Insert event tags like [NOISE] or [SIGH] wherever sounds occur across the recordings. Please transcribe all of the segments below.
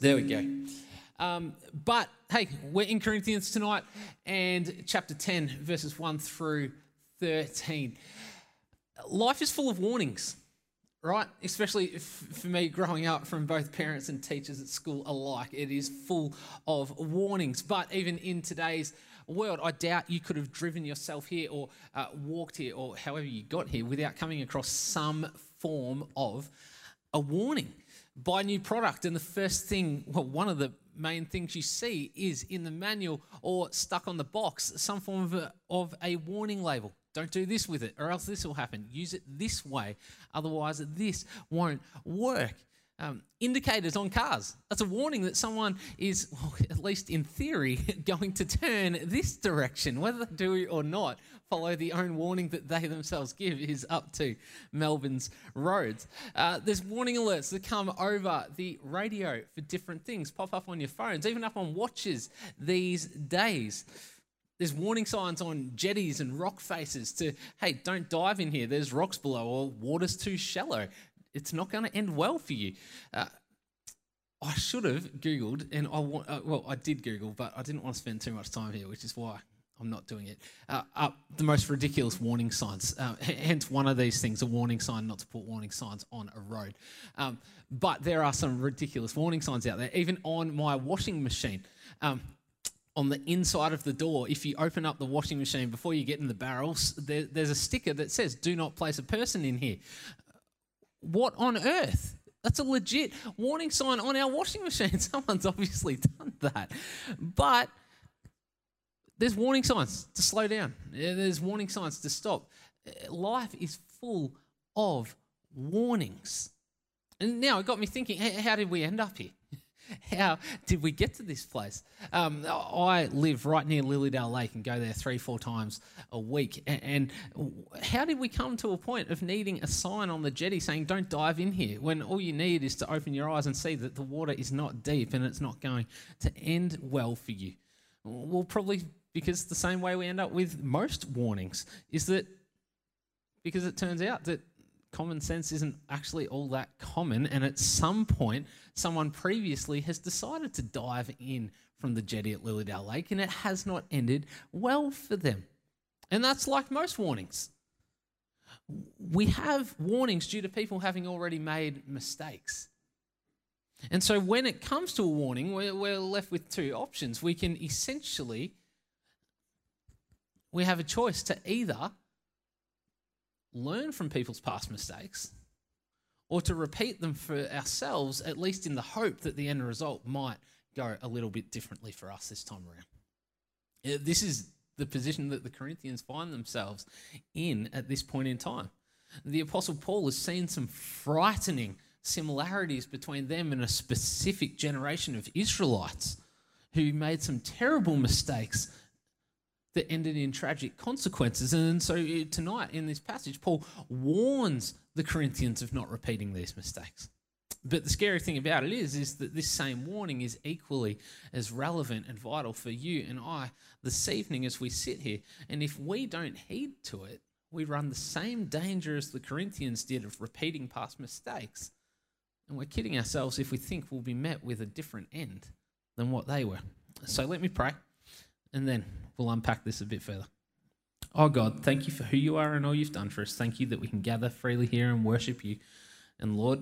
There we go. Um, but hey, we're in Corinthians tonight and chapter 10, verses 1 through 13. Life is full of warnings, right? Especially for me growing up from both parents and teachers at school alike. It is full of warnings. But even in today's world, I doubt you could have driven yourself here or uh, walked here or however you got here without coming across some form of a warning buy new product and the first thing well one of the main things you see is in the manual or stuck on the box some form of a, of a warning label. Don't do this with it or else this will happen. Use it this way otherwise this won't work um, indicators on cars. That's a warning that someone is, well, [LAUGHS] at least in theory, [LAUGHS] going to turn this direction. Whether they do or not follow the own warning that they themselves give is up to Melbourne's roads. Uh, there's warning alerts that come over the radio for different things, pop up on your phones, even up on watches these days. There's warning signs on jetties and rock faces to, hey, don't dive in here. There's rocks below, or water's too shallow it's not going to end well for you. Uh, I should have Googled, and I want, uh, well, I did Google, but I didn't want to spend too much time here, which is why I'm not doing it. Uh, uh, the most ridiculous warning signs. Uh, hence, one of these things, a warning sign not to put warning signs on a road. Um, but there are some ridiculous warning signs out there, even on my washing machine. Um, on the inside of the door, if you open up the washing machine before you get in the barrels, there, there's a sticker that says, Do not place a person in here. What on earth? That's a legit warning sign on our washing machine. [LAUGHS] Someone's obviously done that. But there's warning signs to slow down, there's warning signs to stop. Life is full of warnings. And now it got me thinking how did we end up here? [LAUGHS] how did we get to this place? Um, I live right near Lilydale Lake and go there three, four times a week. And how did we come to a point of needing a sign on the jetty saying, don't dive in here, when all you need is to open your eyes and see that the water is not deep and it's not going to end well for you? Well, probably because the same way we end up with most warnings is that because it turns out that common sense isn't actually all that common. And at some point, someone previously has decided to dive in from the jetty at Lilydale Lake, and it has not ended well for them. And that's like most warnings. We have warnings due to people having already made mistakes. And so when it comes to a warning, we're, left with two options. We can essentially, we have a choice to either learn from people's past mistakes or to repeat them for ourselves, at least in the hope that the end result might go a little bit differently for us this time around. This is the position that the Corinthians find themselves in at this point in time. The Apostle Paul has seen some frightening similarities between them and a specific generation of Israelites who made some terrible mistakes that ended in tragic consequences. And so uh, tonight in this passage, Paul warns the Corinthians of not repeating these mistakes. But the scary thing about it is, is that this same warning is equally as relevant and vital for you and I this evening as we sit here. And if we don't heed to it, we run the same danger as the Corinthians did of repeating past mistakes. And we're kidding ourselves if we think we'll be met with a different end than what they were. So let me pray and then we'll unpack this a bit further. Oh God, thank you for who you are and all you've done for us. Thank you that we can gather freely here and worship you. And Lord,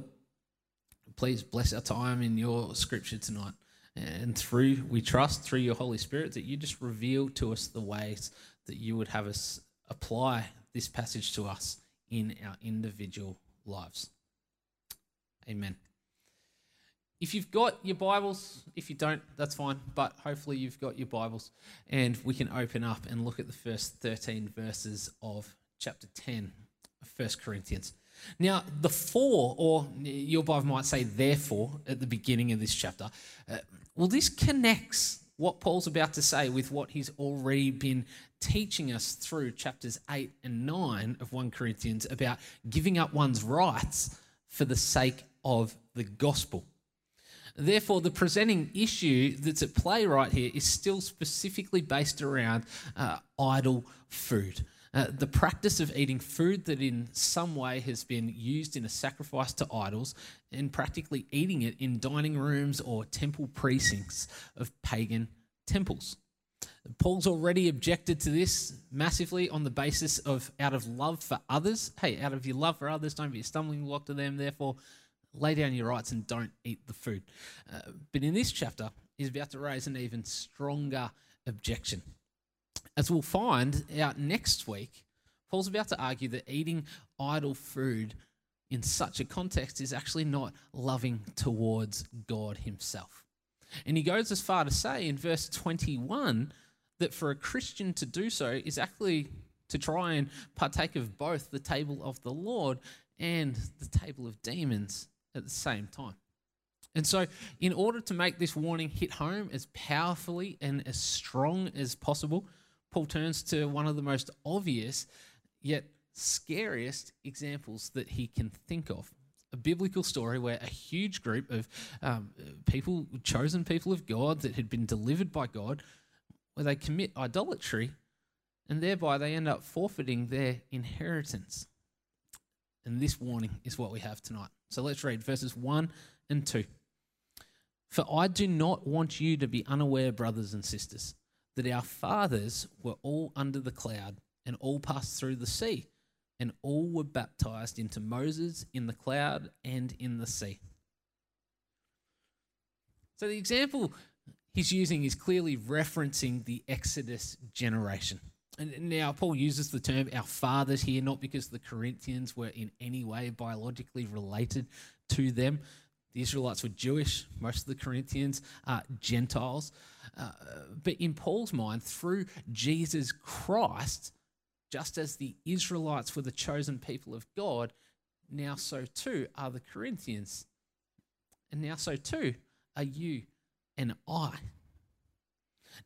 please bless our time in your scripture tonight. And through, we trust through your Holy Spirit that you just reveal to us the ways that you would have us apply this passage to us in our individual lives. Amen if you've got your Bibles, if you don't, that's fine, but hopefully you've got your Bibles and we can open up and look at the first 13 verses of chapter 10 of 1 Corinthians. Now, the for, or your Bible might say therefore at the beginning of this chapter, uh, well, this connects what Paul's about to say with what he's already been teaching us through chapters 8 and 9 of 1 Corinthians about giving up one's rights for the sake of the gospel. Therefore, the presenting issue that's at play right here is still specifically based around uh, idol food. Uh, the practice of eating food that in some way has been used in a sacrifice to idols and practically eating it in dining rooms or temple precincts of pagan temples. Paul's already objected to this massively on the basis of out of love for others. Hey, out of your love for others, don't be a stumbling block to them. Therefore, lay down your rights and don't eat the food. Uh, but in this chapter, he's about to raise an even stronger objection. As we'll find out next week, Paul's about to argue that eating idol food in such a context is actually not loving towards God Himself. And he goes as far to say in verse 21 that for a Christian to do so is actually to try and partake of both the table of the Lord and the table of demons at the same time. And so, in order to make this warning hit home as powerfully and as strong as possible, Paul turns to one of the most obvious yet scariest examples that he can think of. A biblical story where a huge group of um, people, chosen people of God that had been delivered by God, where they commit idolatry and thereby they end up forfeiting their inheritance. And this warning is what we have tonight. So let's read verses 1 and 2. For I do not want you to be unaware, brothers and sisters, that our fathers were all under the cloud and all passed through the sea, and all were baptized into Moses in the cloud and in the sea. So the example he's using is clearly referencing the Exodus generation. And now Paul uses the term our fathers here, not because the Corinthians were in any way biologically related to them. The Israelites were Jewish, most of the Corinthians are Gentiles. Uh, but in Paul's mind, through Jesus Christ, just as the Israelites were the chosen people of God, now so too are the Corinthians. And now so too are you and I.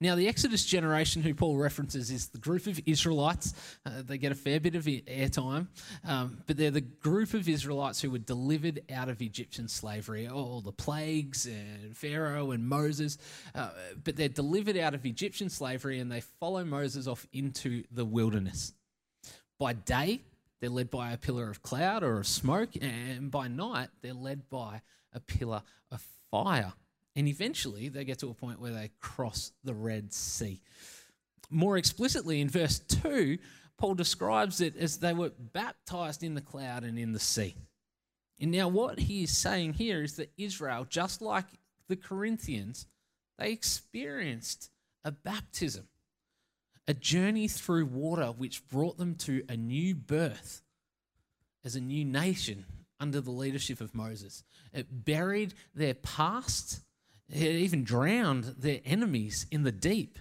Now, the Exodus generation, who Paul references, is the group of Israelites. Uh, they get a fair bit of airtime, um, but they're the group of Israelites who were delivered out of Egyptian slavery, all the plagues and Pharaoh and Moses. Uh, but they're delivered out of Egyptian slavery and they follow Moses off into the wilderness. By day, they're led by a pillar of cloud or of smoke, and by night, they're led by a pillar of fire. And eventually they get to a point where they cross the Red Sea. More explicitly, in verse 2, Paul describes it as they were baptized in the cloud and in the sea. And now, what he is saying here is that Israel, just like the Corinthians, they experienced a baptism, a journey through water which brought them to a new birth as a new nation under the leadership of Moses. It buried their past it even drowned their enemies in the deep.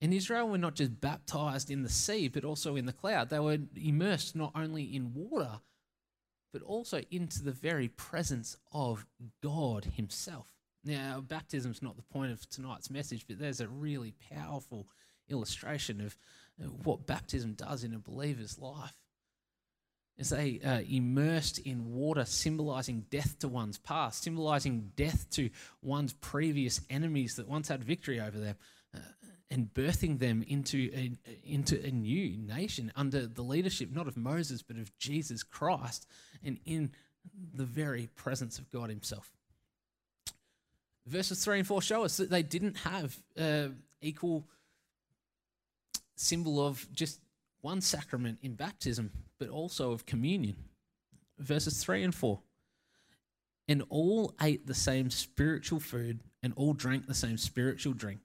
In Israel were not just baptized in the sea, but also in the cloud. They were immersed not only in water, but also into the very presence of God Himself. Now, baptism is not the point of tonight's message, but there's a really powerful illustration of what baptism does in a believer's life as they uh, immersed in water, symbolizing death to one's past, symbolizing death to one's previous enemies that once had victory over them, uh, and birthing them into a, into a new nation under the leadership not of Moses but of Jesus Christ, and in the very presence of God Himself. Verses three and four show us that they didn't have uh, equal symbol of just one sacrament in baptism, but also of communion. Verses 3 and 4. And all ate the same spiritual food, and all drank the same spiritual drink,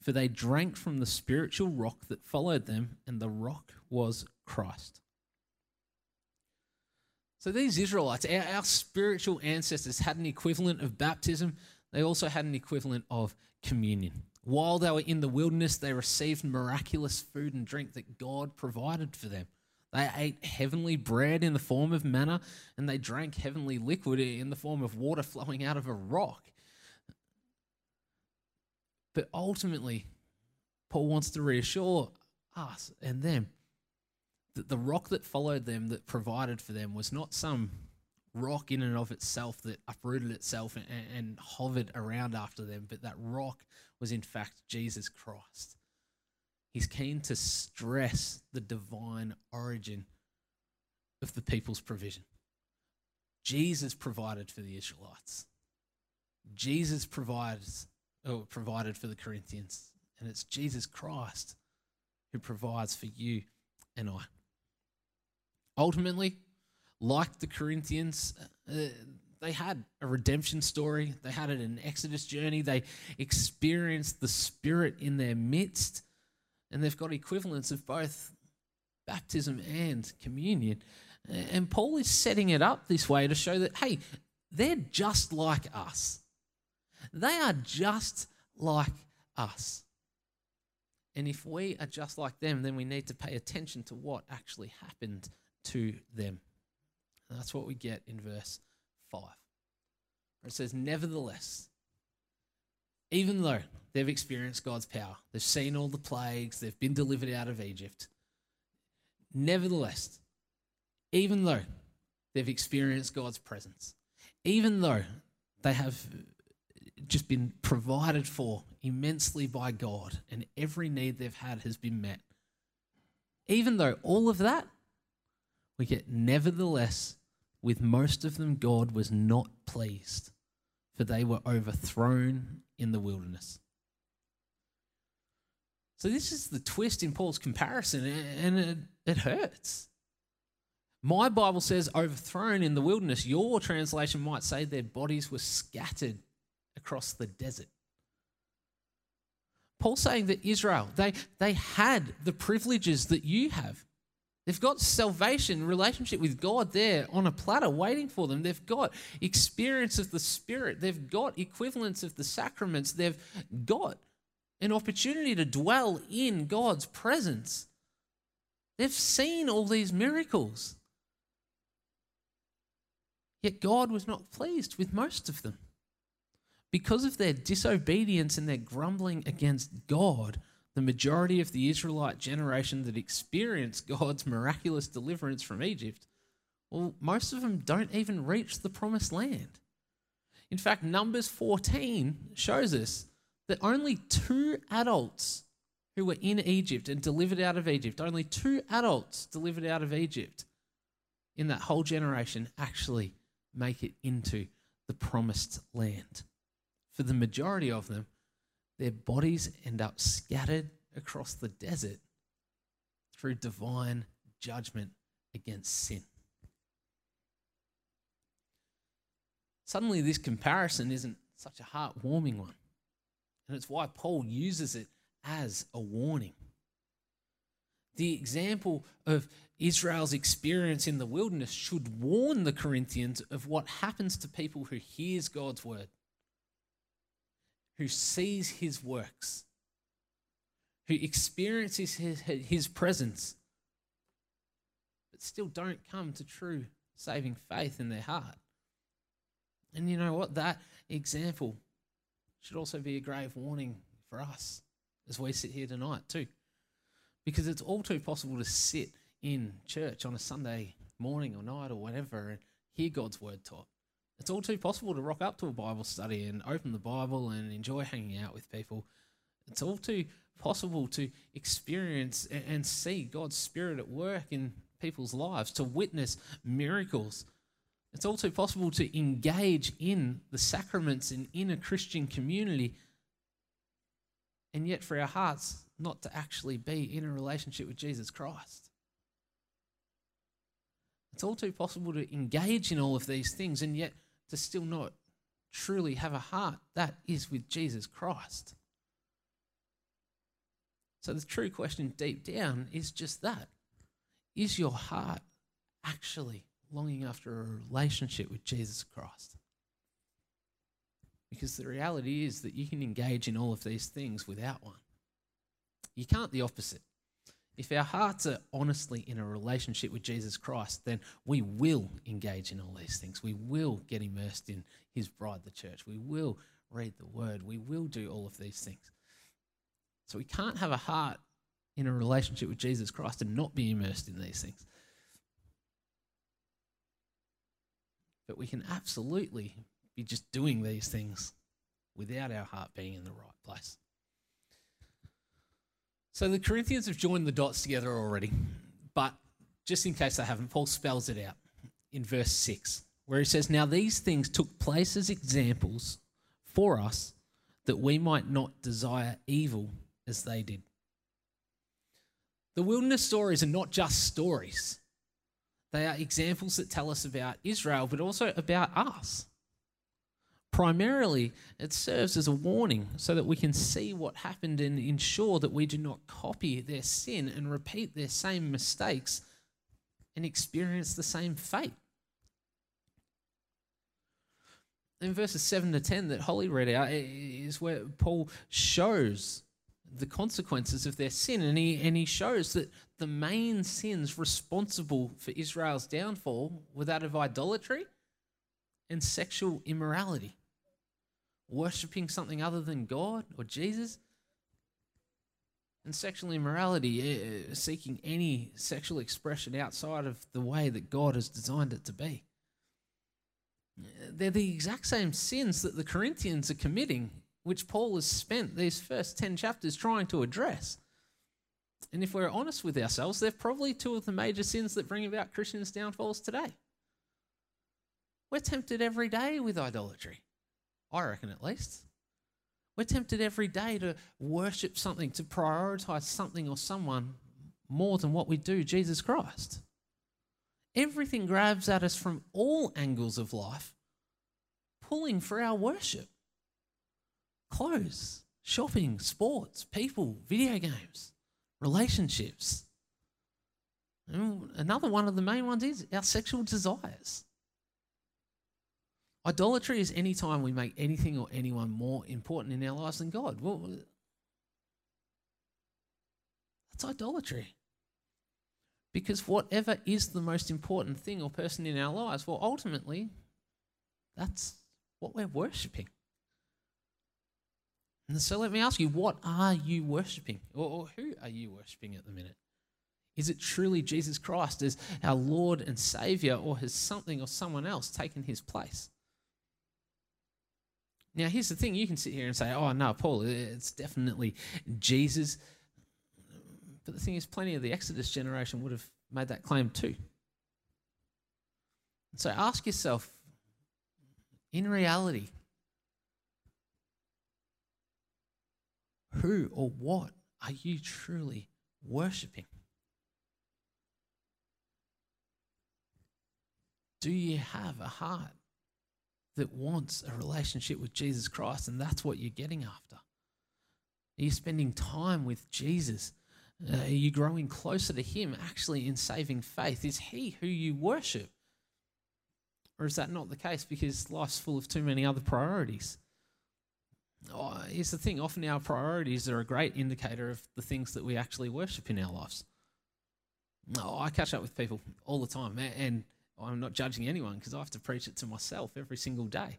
for they drank from the spiritual rock that followed them, and the rock was Christ. So these Israelites, our, our spiritual ancestors, had an equivalent of baptism, they also had an equivalent of communion. While they were in the wilderness, they received miraculous food and drink that God provided for them. They ate heavenly bread in the form of manna, and they drank heavenly liquid in the form of water flowing out of a rock. But ultimately, Paul wants to reassure us and them that the rock that followed them, that provided for them, was not some rock in and of itself that uprooted itself and, and hovered around after them, but that rock was in fact Jesus Christ. he's keen to stress the divine origin of the people's provision. Jesus provided for the Israelites. Jesus provides, or provided for the Corinthians. And it's Jesus Christ who provides for you and I. Ultimately, like the Corinthians, uh, they had a redemption story. They had an Exodus journey. They experienced the Spirit in their midst, and they've got equivalents of both baptism and communion. And Paul is setting it up this way to show that, hey, they're just like us. They are just like us. And if we are just like them, then we need to pay attention to what actually happened to them. And that's what we get in verse 5. It says, Nevertheless, even though they've experienced God's power, they've seen all the plagues, they've been delivered out of Egypt, nevertheless, even though they've experienced God's presence, even though they have just been provided for immensely by God and every need they've had has been met, even though all of that, we get nevertheless with most of them, God was not pleased, for they were overthrown in the wilderness. So, this is the twist in Paul's comparison, and it, it hurts. My Bible says overthrown in the wilderness. Your translation might say their bodies were scattered across the desert. Paul's saying that Israel, they, they had the privileges that you have. They've got salvation, relationship with God there on a platter waiting for them. They've got experience of the Spirit. They've got equivalents of the sacraments. They've got an opportunity to dwell in God's presence. They've seen all these miracles. Yet God was not pleased with most of them. Because of their disobedience and their grumbling against God, the majority of the Israelite generation that experienced [LAUGHS] God's miraculous deliverance from Egypt, well, most of them don't even reach the promised land. In fact, Numbers 14 shows us that only two adults who were in Egypt and delivered out of Egypt, only two adults delivered out of Egypt in that whole generation actually make it into the promised land. For the majority of them, their bodies end up scattered across the desert through divine judgment against sin. Suddenly, this comparison isn't such a heartwarming one. And it's why Paul uses it as a warning. The example of Israel's experience in the wilderness should warn the Corinthians of what happens to people who hears God's word who sees his works, who experiences his, his presence, but still don't come to true saving faith in their heart. And you know what? That example should also be a grave warning for us as we sit here tonight, too. Because it's all too possible to sit in church on a Sunday morning or night or whatever and hear God's word taught it's all too possible to rock up to a Bible study and open the Bible and enjoy hanging out with people. It's all too possible to experience and see God's Spirit at work in people's lives, to witness miracles. It's all too possible to engage in the sacraments and in a Christian community, and yet for our hearts not to actually be in a relationship with Jesus Christ. It's all too possible to engage in all of these things, and yet to still not truly have a heart that is with Jesus Christ. So the true question deep down is just that Is your heart actually longing after a relationship with Jesus Christ? Because the reality is that you can engage in all of these things without one. You can't the opposite. If our hearts are honestly in a relationship with Jesus Christ, then we will engage in all these things. We will get immersed in his bride, the church. We will read the word. We will do all of these things. So we can't have a heart in a relationship with Jesus Christ and not be immersed in these things. But we can absolutely be just doing these things without our heart being in the right place. So the Corinthians have joined the dots together already, but just in case they haven't, Paul spells it out in verse 6, where he says, Now these things took place as examples for us that we might not desire evil as they did. The wilderness stories are not just stories, they are examples that tell us about Israel, but also about us. Primarily, it serves as a warning so that we can see what happened and ensure that we do not copy their sin and repeat their same mistakes and experience the same fate. In verses 7 to 10 that Holly read out is where Paul shows the consequences of their sin. And he, and he shows that the main sins responsible for Israel's downfall were that of idolatry and sexual immorality. Worshipping something other than God or Jesus. And sexual immorality, uh, seeking any sexual expression outside of the way that God has designed it to be. They're the exact same sins that the Corinthians are committing which Paul has spent these first 10 chapters trying to address. And if we're honest with ourselves, they're probably two of the major sins that bring about Christians' downfalls today. We're tempted every day with idolatry. I reckon, at least. We're tempted every day to worship something, to prioritize something or someone more than what we do Jesus Christ. Everything grabs at us from all angles of life, pulling for our worship clothes, shopping, sports, people, video games, relationships. And another one of the main ones is our sexual desires. Idolatry is any time we make anything or anyone more important in our lives than God. Well, that's idolatry. Because whatever is the most important thing or person in our lives, well, ultimately, that's what we're worshipping. And so let me ask you, what are you worshipping? Or, or who are you worshipping at the minute? Is it truly Jesus Christ as our Lord and Savior, or has something or someone else taken his place? Now, here's the thing you can sit here and say, oh, no, Paul, it's definitely Jesus. But the thing is, plenty of the Exodus generation would have made that claim too. So ask yourself, in reality, Who or what are you truly worshipping? Do you have a heart that wants a relationship with Jesus Christ and that's what you're getting after? Are you spending time with Jesus? Uh, are you growing closer to Him actually in saving faith? Is He who you worship? Or is that not the case because life's full of too many other priorities? oh, here's the thing often our priorities are a great indicator of the things that we actually worship in our lives. Oh, I catch up with people all the time, and I'm not judging anyone because I have to preach it to myself every single day.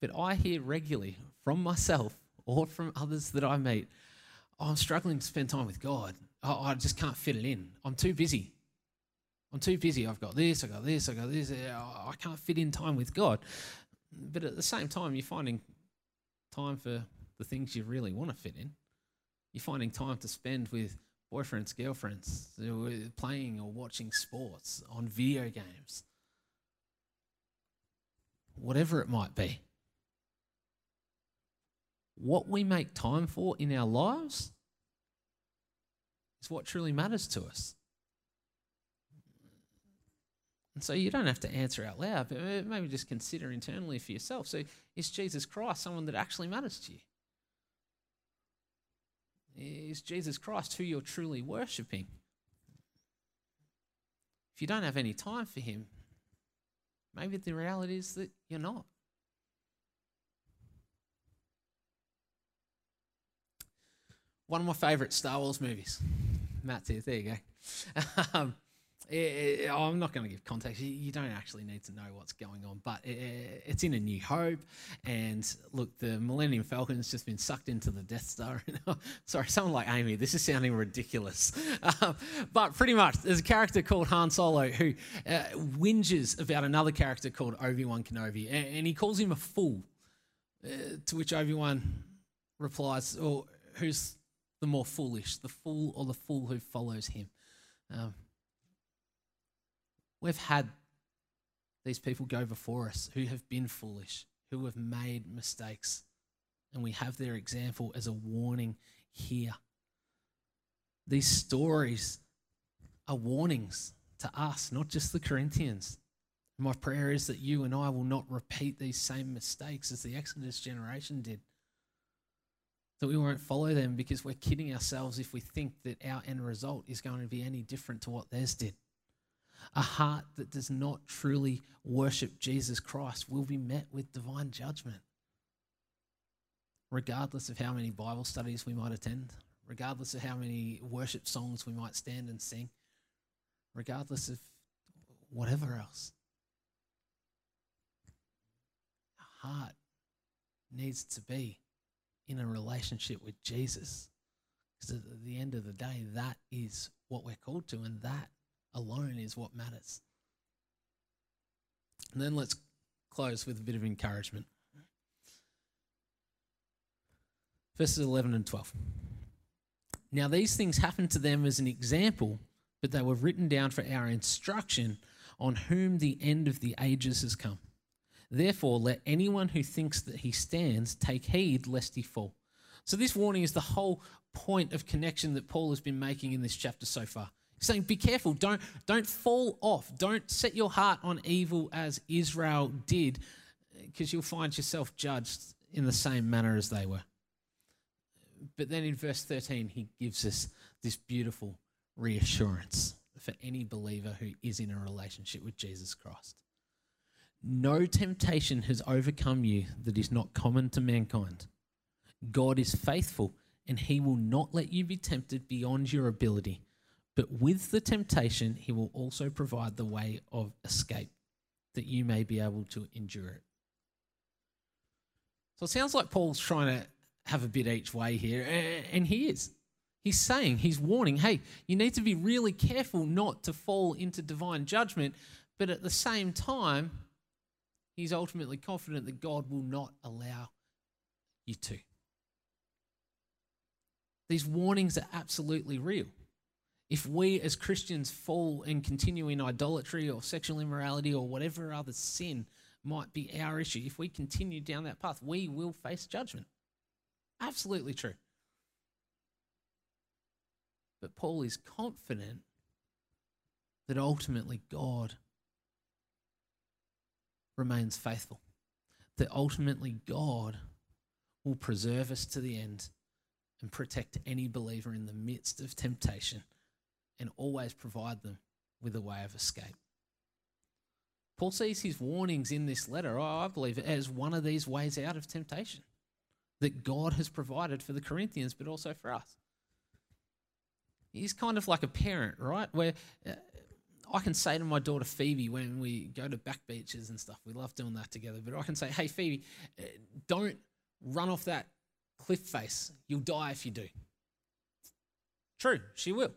But I hear regularly from myself or from others that I meet, oh, I'm struggling to spend time with God. Oh, I just can't fit it in. I'm too busy. I'm too busy. I've got this, I've got this, I've got this. I can't fit in time with God. But at the same time, you're finding time for the things you really want to fit in. You're finding time to spend with boyfriends, girlfriends, playing or watching sports, on video games, whatever it might be. What we make time for in our lives is what truly matters to us. And so you don't have to answer out loud, but maybe just consider internally for yourself. So, is Jesus Christ someone that actually matters to you? Is Jesus Christ who you're truly worshipping? If you don't have any time for him, maybe the reality is that you're not. One of my favourite Star Wars movies. Matt's here. There you go. [LAUGHS] um, it, it, I'm not going to give context. You, you, don't actually need to know what's going on, but it, it's in A New Hope. And look, the Millennium Falcon has just been sucked into the Death Star. [LAUGHS] Sorry, someone like Amy, this is sounding ridiculous. [LAUGHS] Um, but pretty much, there's a character called Han Solo who uh, whinges about another character called Obi Wan Kenobi, and, and, he calls him a fool. Uh, to which Obi Wan replies, "Or oh, who's the more foolish, the fool or the fool who follows him. Um, we've had these people go before us who have been foolish, who have made mistakes, and we have their example as a warning here. These stories are warnings to us, not just the Corinthians. My prayer is that you and I will not repeat these same mistakes as the Exodus generation did. That we won't follow them because we're kidding ourselves if we think that our end result is going to be any different to what theirs did. A heart that does not truly worship Jesus Christ will be met with divine judgment. Regardless of how many Bible studies we might attend, regardless of how many worship songs we might stand and sing, regardless of whatever else. Our heart needs to be in a relationship with Jesus. Because at the end of the day, that is what we're called to, and that alone is what matters. And then let's close with a bit of encouragement. Verses 11 and 12. Now, these things happened to them as an example, but they were written down for our instruction on whom the end of the ages has come. Therefore, let anyone who thinks that he stands take heed lest he fall. So, this warning is the whole point of connection that Paul has been making in this chapter so far. He's saying, Be careful, don't, don't fall off, don't set your heart on evil as Israel did, because you'll find yourself judged in the same manner as they were. But then in verse 13, he gives us this beautiful reassurance for any believer who is in a relationship with Jesus Christ. No temptation has overcome you that is not common to mankind. God is faithful, and he will not let you be tempted beyond your ability. But with the temptation, he will also provide the way of escape that you may be able to endure it. So it sounds like Paul's trying to have a bit each way here, and he is. He's saying, he's warning, hey, you need to be really careful not to fall into divine judgment, but at the same time, he's ultimately confident that God will not allow you to. These warnings are absolutely real. If we as Christians fall and continue in idolatry or sexual immorality or whatever other sin might be our issue, if we continue down that path, we will face judgment. Absolutely true. But Paul is confident that ultimately God remains faithful, that ultimately God will preserve us to the end and protect any believer in the midst of temptation and always provide them with a way of escape. Paul sees his warnings in this letter, I believe, as one of these ways out of temptation that God has provided for the Corinthians, but also for us. He's kind of like a parent, right? Where uh, I can say to my daughter Phoebe when we go to back beaches and stuff, we love doing that together, but I can say, hey, Phoebe, uh, don't run off that cliff face. You'll die if you do. True, she will.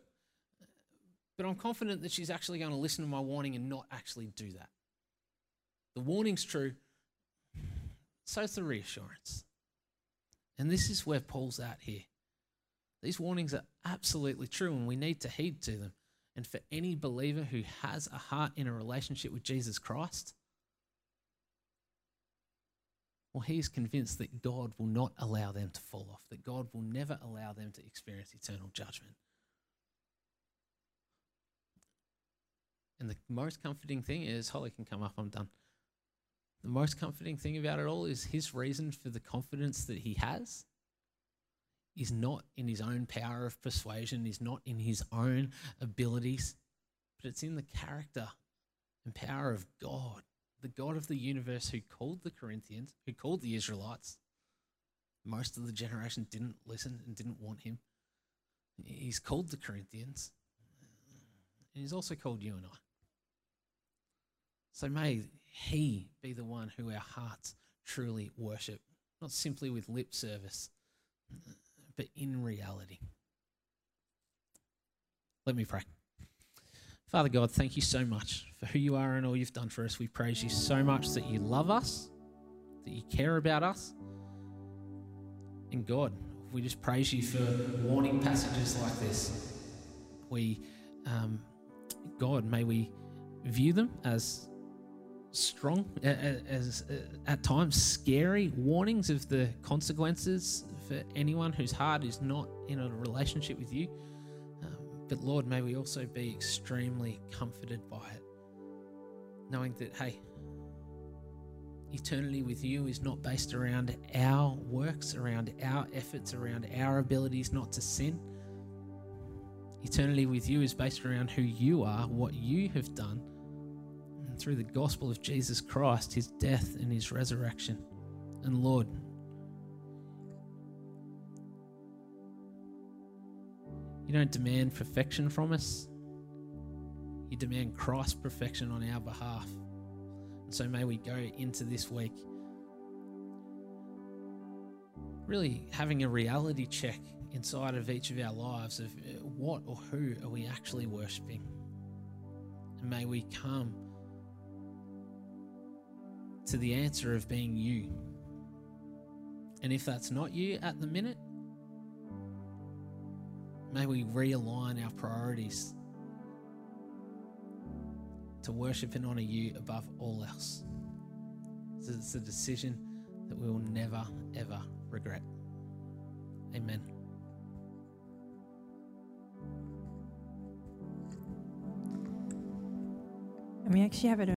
But I'm confident that she's actually going to listen to my warning and not actually do that. The warning's true, so it's the reassurance. And this is where Paul's at here. These warnings are absolutely true, and we need to heed to them. And for any believer who has a heart in a relationship with Jesus Christ, well, he's convinced that God will not allow them to fall off, that God will never allow them to experience eternal judgment. And the most comforting thing is, Holly can come up, I'm done. The most comforting thing about it all is his reason for the confidence that he has is not in his own power of persuasion, is not in his own abilities, but it's in the character and power of God, the God of the universe who called the Corinthians, who called the Israelites. Most of the generation didn't listen and didn't want him. He's called the Corinthians, and he's also called you and I. So may He be the one who our hearts truly worship, not simply with lip service, but in reality. Let me pray. Father God, thank you so much for who you are and all you've done for us. We praise you so much that you love us, that you care about us. And God, we just praise you for warning passages like this. We, um, God, may we view them as strong, as, at times scary warnings of the consequences for anyone whose heart is not in a relationship with you. Um, but Lord, may we also be extremely comforted by it, knowing that, hey, eternity with you is not based around our works, around our efforts, around our abilities not to sin. Eternity with you is based around who you are, what you have done, through the gospel of Jesus Christ, his death and his resurrection. And Lord, you don't demand perfection from us, you demand Christ's perfection on our behalf. And so may we go into this week really having a reality check inside of each of our lives of uh, what or who are we actually worshipping. And may we come to the answer of being you. And if that's not you at the minute, may we realign our priorities to worship and honor you above all else. It's a decision that we will never, ever regret. Amen. And we actually have it